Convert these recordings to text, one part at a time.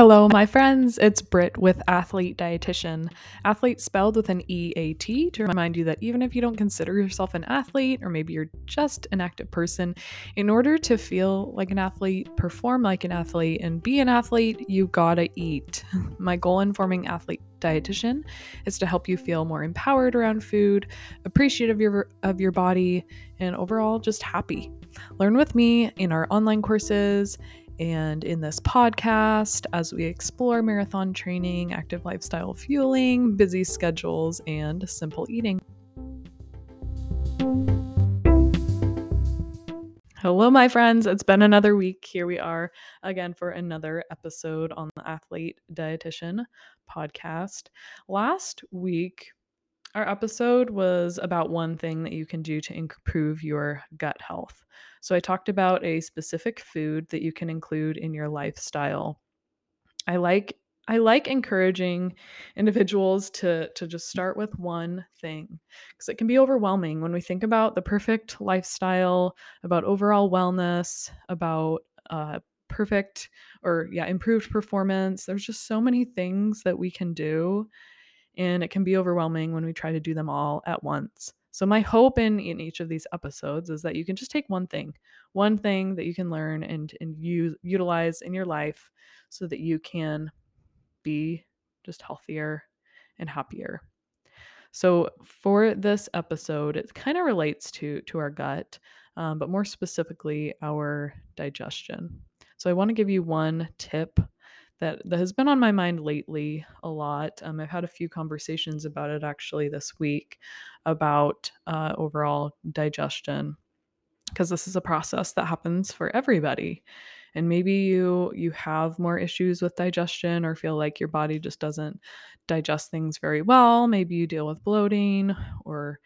Hello, my friends. It's Britt with Athlete Dietitian. Athlete spelled with an EAT to remind you that even if you don't consider yourself an athlete, or maybe you're just an active person, in order to feel like an athlete, perform like an athlete, and be an athlete, you gotta eat. My goal in forming Athlete Dietitian is to help you feel more empowered around food, appreciative of your, of your body, and overall just happy. Learn with me in our online courses and in this podcast as we explore marathon training, active lifestyle fueling, busy schedules, and simple eating. Hello, my friends. It's been another week. Here we are again for another episode on the Athlete Dietitian podcast. Last week, our episode was about one thing that you can do to improve your gut health. So I talked about a specific food that you can include in your lifestyle. I like I like encouraging individuals to to just start with one thing because it can be overwhelming when we think about the perfect lifestyle, about overall wellness, about uh, perfect or yeah improved performance. There's just so many things that we can do, and it can be overwhelming when we try to do them all at once. So my hope in in each of these episodes is that you can just take one thing, one thing that you can learn and and use utilize in your life so that you can be just healthier and happier. So for this episode, it kind of relates to to our gut, um, but more specifically our digestion. So I want to give you one tip that that has been on my mind lately a lot. Um, I've had a few conversations about it actually this week about uh, overall digestion because this is a process that happens for everybody and maybe you you have more issues with digestion or feel like your body just doesn't digest things very well maybe you deal with bloating or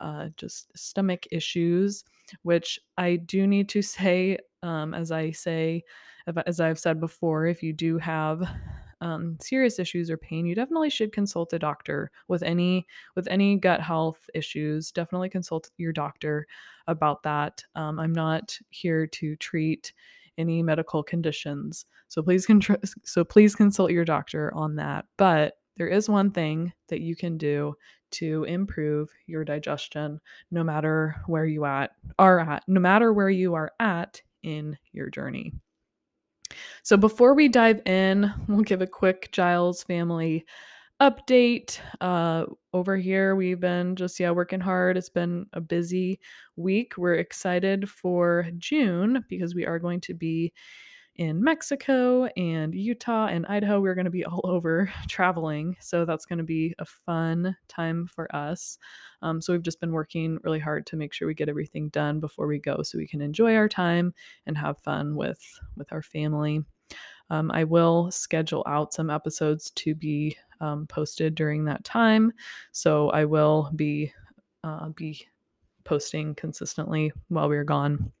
uh, just stomach issues which i do need to say um, as i say as I've said before, if you do have um, serious issues or pain, you definitely should consult a doctor with any with any gut health issues. Definitely consult your doctor about that. Um, I'm not here to treat any medical conditions, so please contr- so please consult your doctor on that. But there is one thing that you can do to improve your digestion, no matter where you at are at, no matter where you are at in your journey. So before we dive in, we'll give a quick Giles family update. Uh, over here, we've been just, yeah, working hard. It's been a busy week. We're excited for June because we are going to be in Mexico and Utah and Idaho. We're going to be all over traveling. So that's going to be a fun time for us. Um, so we've just been working really hard to make sure we get everything done before we go so we can enjoy our time and have fun with with our family. Um, I will schedule out some episodes to be um, posted during that time. So I will be uh, be posting consistently while we're gone.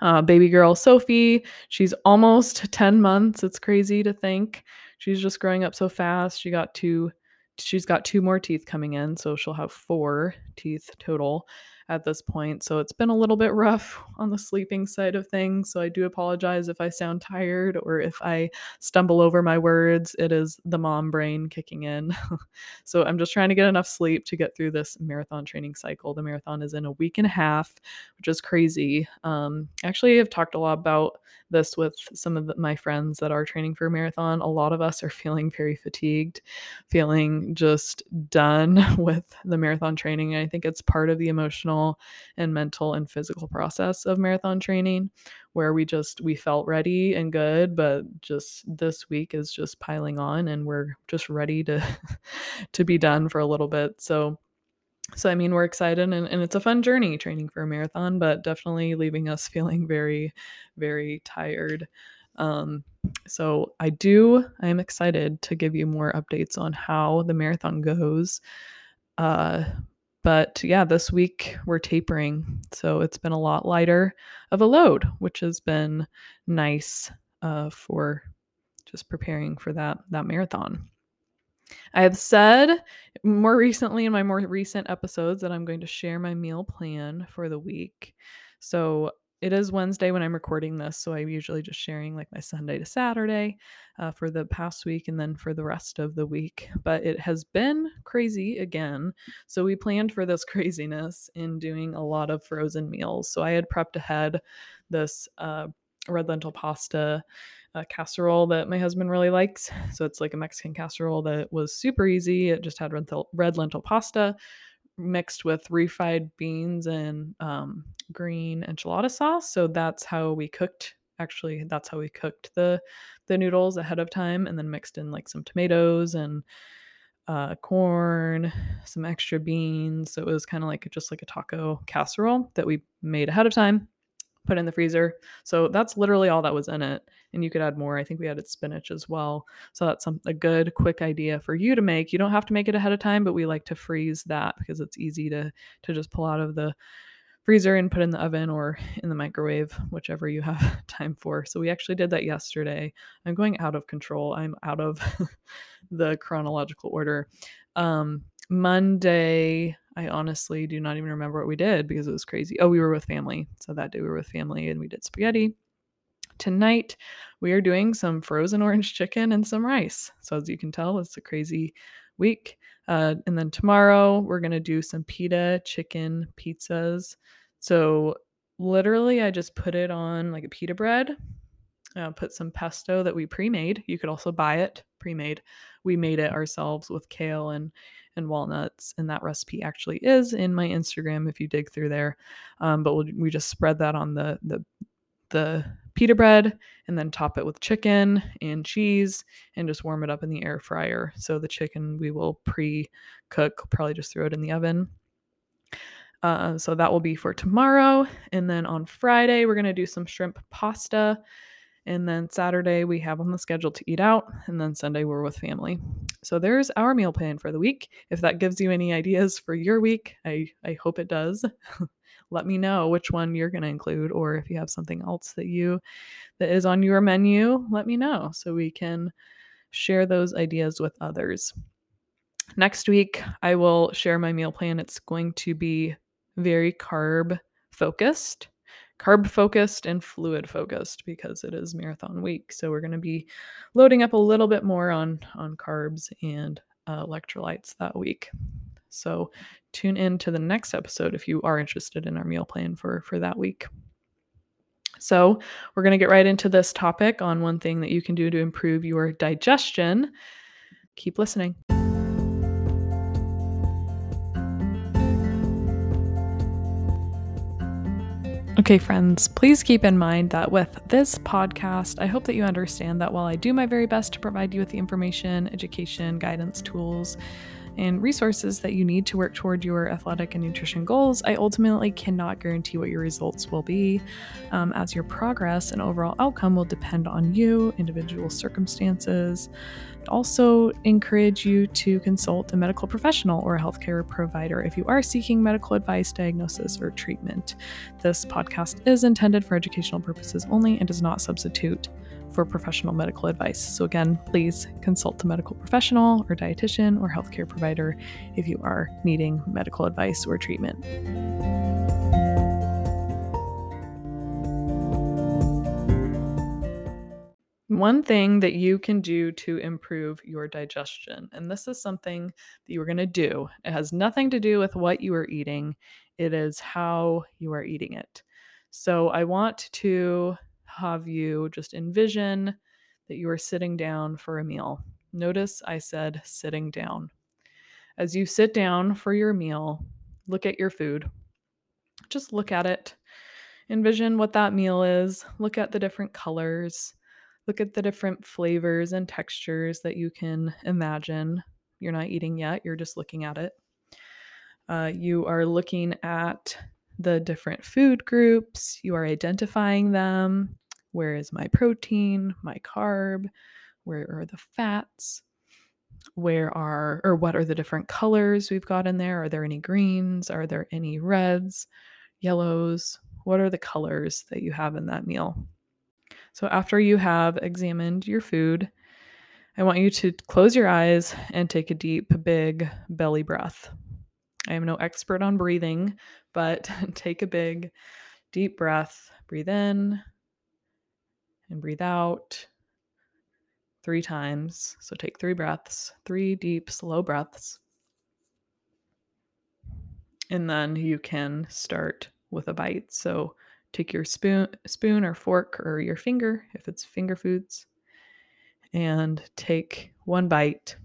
Uh, baby girl Sophie, she's almost 10 months. It's crazy to think. She's just growing up so fast. She got two she's got two more teeth coming in, so she'll have four teeth total at this point. So it's been a little bit rough on the sleeping side of things. So I do apologize if I sound tired or if I stumble over my words. It is the mom brain kicking in. so I'm just trying to get enough sleep to get through this marathon training cycle. The marathon is in a week and a half, which is crazy. Um, actually, I've talked a lot about this with some of my friends that are training for a marathon. A lot of us are feeling very fatigued, feeling just done with the marathon training. I think it's part of the emotional and mental and physical process of marathon training where we just we felt ready and good but just this week is just piling on and we're just ready to to be done for a little bit so so i mean we're excited and, and it's a fun journey training for a marathon but definitely leaving us feeling very very tired um, so I do, I am excited to give you more updates on how the marathon goes. Uh, but yeah, this week we're tapering. So it's been a lot lighter of a load, which has been nice uh, for just preparing for that that marathon. I have said more recently in my more recent episodes that I'm going to share my meal plan for the week. So it is Wednesday when I'm recording this, so I'm usually just sharing like my Sunday to Saturday uh, for the past week and then for the rest of the week. But it has been crazy again. So we planned for this craziness in doing a lot of frozen meals. So I had prepped ahead this uh, red lentil pasta uh, casserole that my husband really likes. So it's like a Mexican casserole that was super easy. It just had red lentil pasta mixed with refried beans and um, green enchilada sauce. So that's how we cooked. Actually, that's how we cooked the the noodles ahead of time, and then mixed in like some tomatoes and uh, corn, some extra beans. So it was kind of like just like a taco casserole that we made ahead of time, put in the freezer. So that's literally all that was in it. And you could add more. I think we added spinach as well. So that's some, a good quick idea for you to make. You don't have to make it ahead of time, but we like to freeze that because it's easy to to just pull out of the freezer and put in the oven or in the microwave, whichever you have time for. So we actually did that yesterday. I'm going out of control. I'm out of the chronological order. Um, Monday, I honestly do not even remember what we did because it was crazy. Oh, we were with family. So that day we were with family and we did spaghetti. Tonight, we are doing some frozen orange chicken and some rice. So, as you can tell, it's a crazy week. Uh, and then tomorrow, we're going to do some pita chicken pizzas. So, literally, I just put it on like a pita bread, uh, put some pesto that we pre made. You could also buy it pre made. We made it ourselves with kale and and walnuts. And that recipe actually is in my Instagram if you dig through there. Um, but we'll, we just spread that on the the the pita bread and then top it with chicken and cheese and just warm it up in the air fryer. So the chicken we will pre cook, probably just throw it in the oven. Uh, so that will be for tomorrow. And then on Friday, we're going to do some shrimp pasta. And then Saturday, we have on the schedule to eat out. And then Sunday, we're with family. So there's our meal plan for the week. If that gives you any ideas for your week, I, I hope it does. let me know which one you're going to include or if you have something else that you that is on your menu let me know so we can share those ideas with others next week i will share my meal plan it's going to be very carb focused carb focused and fluid focused because it is marathon week so we're going to be loading up a little bit more on on carbs and uh, electrolytes that week so tune in to the next episode if you are interested in our meal plan for for that week. So, we're going to get right into this topic on one thing that you can do to improve your digestion. Keep listening. Okay, friends, please keep in mind that with this podcast, I hope that you understand that while I do my very best to provide you with the information, education, guidance, tools, and resources that you need to work toward your athletic and nutrition goals, I ultimately cannot guarantee what your results will be, um, as your progress and overall outcome will depend on you, individual circumstances. Also encourage you to consult a medical professional or a healthcare provider if you are seeking medical advice, diagnosis, or treatment. This podcast is intended for educational purposes only and does not substitute for professional medical advice. So, again, please consult a medical professional or dietitian or healthcare provider if you are needing medical advice or treatment. One thing that you can do to improve your digestion, and this is something that you're going to do, it has nothing to do with what you are eating, it is how you are eating it. So, I want to have you just envision that you are sitting down for a meal. Notice I said sitting down. As you sit down for your meal, look at your food. Just look at it. Envision what that meal is. Look at the different colors. Look at the different flavors and textures that you can imagine. You're not eating yet, you're just looking at it. Uh, you are looking at the different food groups, you are identifying them. Where is my protein, my carb? Where are the fats? Where are, or what are the different colors we've got in there? Are there any greens? Are there any reds, yellows? What are the colors that you have in that meal? So, after you have examined your food, I want you to close your eyes and take a deep, big belly breath. I am no expert on breathing, but take a big deep breath. Breathe in and breathe out three times. So take three breaths, three deep, slow breaths. And then you can start with a bite. So take your spoon spoon or fork or your finger if it's finger foods and take one bite.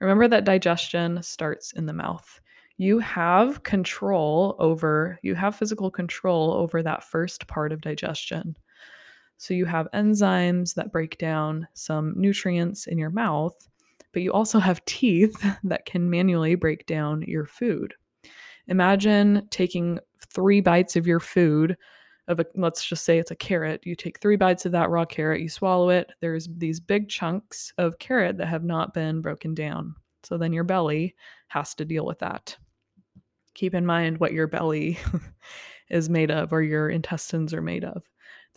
Remember that digestion starts in the mouth. You have control over you have physical control over that first part of digestion. So you have enzymes that break down some nutrients in your mouth, but you also have teeth that can manually break down your food. Imagine taking three bites of your food of a let's just say it's a carrot. You take 3 bites of that raw carrot, you swallow it. There's these big chunks of carrot that have not been broken down. So then your belly has to deal with that. Keep in mind what your belly is made of or your intestines are made of.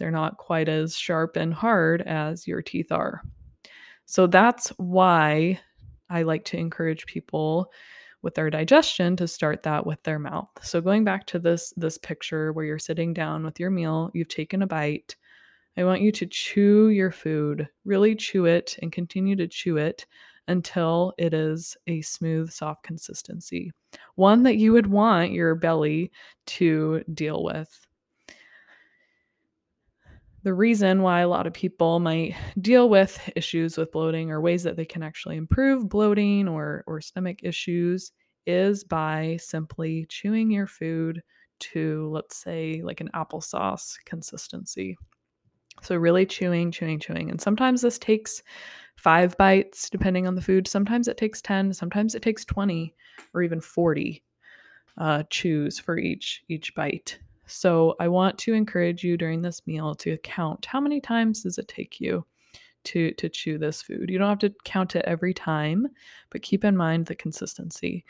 They're not quite as sharp and hard as your teeth are. So that's why I like to encourage people with their digestion to start that with their mouth. So going back to this this picture where you're sitting down with your meal, you've taken a bite. I want you to chew your food, really chew it and continue to chew it until it is a smooth, soft consistency. One that you would want your belly to deal with the reason why a lot of people might deal with issues with bloating or ways that they can actually improve bloating or, or stomach issues is by simply chewing your food to, let's say, like an applesauce consistency. So, really chewing, chewing, chewing. And sometimes this takes five bites, depending on the food. Sometimes it takes 10, sometimes it takes 20 or even 40 uh, chews for each each bite. So I want to encourage you during this meal to count how many times does it take you to to chew this food. You don't have to count it every time, but keep in mind the consistency.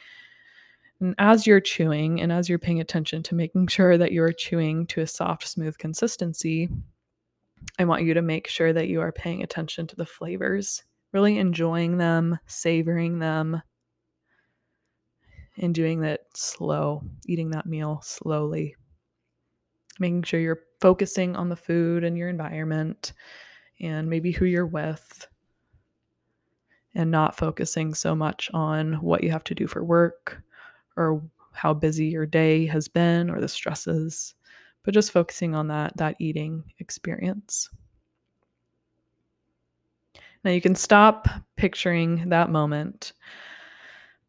And as you're chewing and as you're paying attention to making sure that you're chewing to a soft, smooth consistency, I want you to make sure that you are paying attention to the flavors, really enjoying them, savoring them, and doing that slow, eating that meal slowly making sure you're focusing on the food and your environment and maybe who you're with and not focusing so much on what you have to do for work or how busy your day has been or the stresses but just focusing on that that eating experience. Now you can stop picturing that moment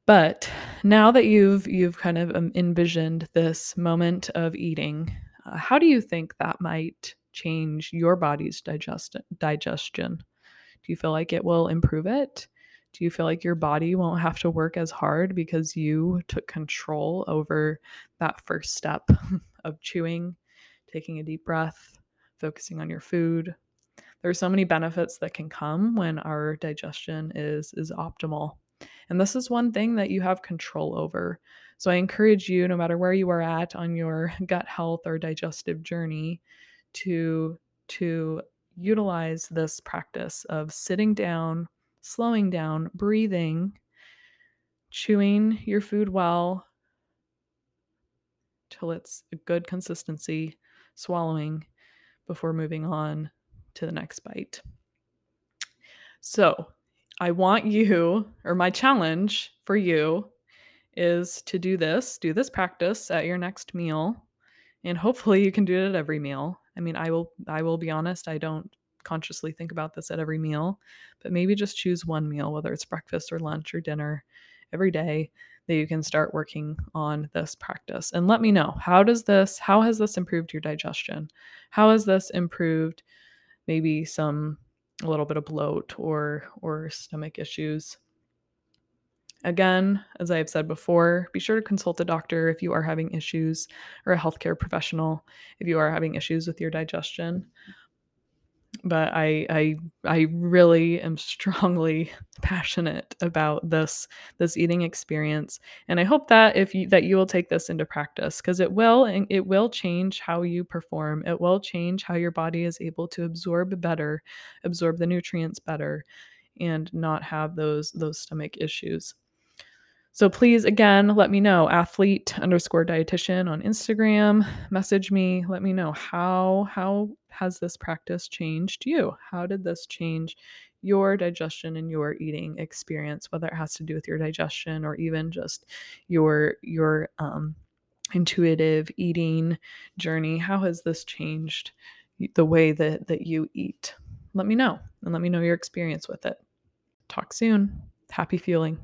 but now that you've you've kind of um, envisioned this moment of eating uh, how do you think that might change your body's digest- digestion? Do you feel like it will improve it? Do you feel like your body won't have to work as hard because you took control over that first step of chewing, taking a deep breath, focusing on your food? There are so many benefits that can come when our digestion is is optimal. And this is one thing that you have control over. So I encourage you, no matter where you are at on your gut health or digestive journey, to to utilize this practice of sitting down, slowing down, breathing, chewing your food well till it's a good consistency, swallowing before moving on to the next bite. So, I want you, or my challenge for you is to do this, do this practice at your next meal, and hopefully you can do it at every meal. I mean, I will I will be honest, I don't consciously think about this at every meal, but maybe just choose one meal, whether it's breakfast or lunch or dinner every day that you can start working on this practice. And let me know, how does this how has this improved your digestion? How has this improved maybe some a little bit of bloat or or stomach issues? Again, as I have said before, be sure to consult a doctor if you are having issues or a healthcare professional if you are having issues with your digestion. But I I I really am strongly passionate about this this eating experience and I hope that if you that you will take this into practice because it will and it will change how you perform. It will change how your body is able to absorb better, absorb the nutrients better and not have those those stomach issues. So please, again, let me know athlete underscore dietitian on Instagram. Message me. Let me know how how has this practice changed you? How did this change your digestion and your eating experience? Whether it has to do with your digestion or even just your your um, intuitive eating journey. How has this changed the way that that you eat? Let me know and let me know your experience with it. Talk soon. Happy fueling.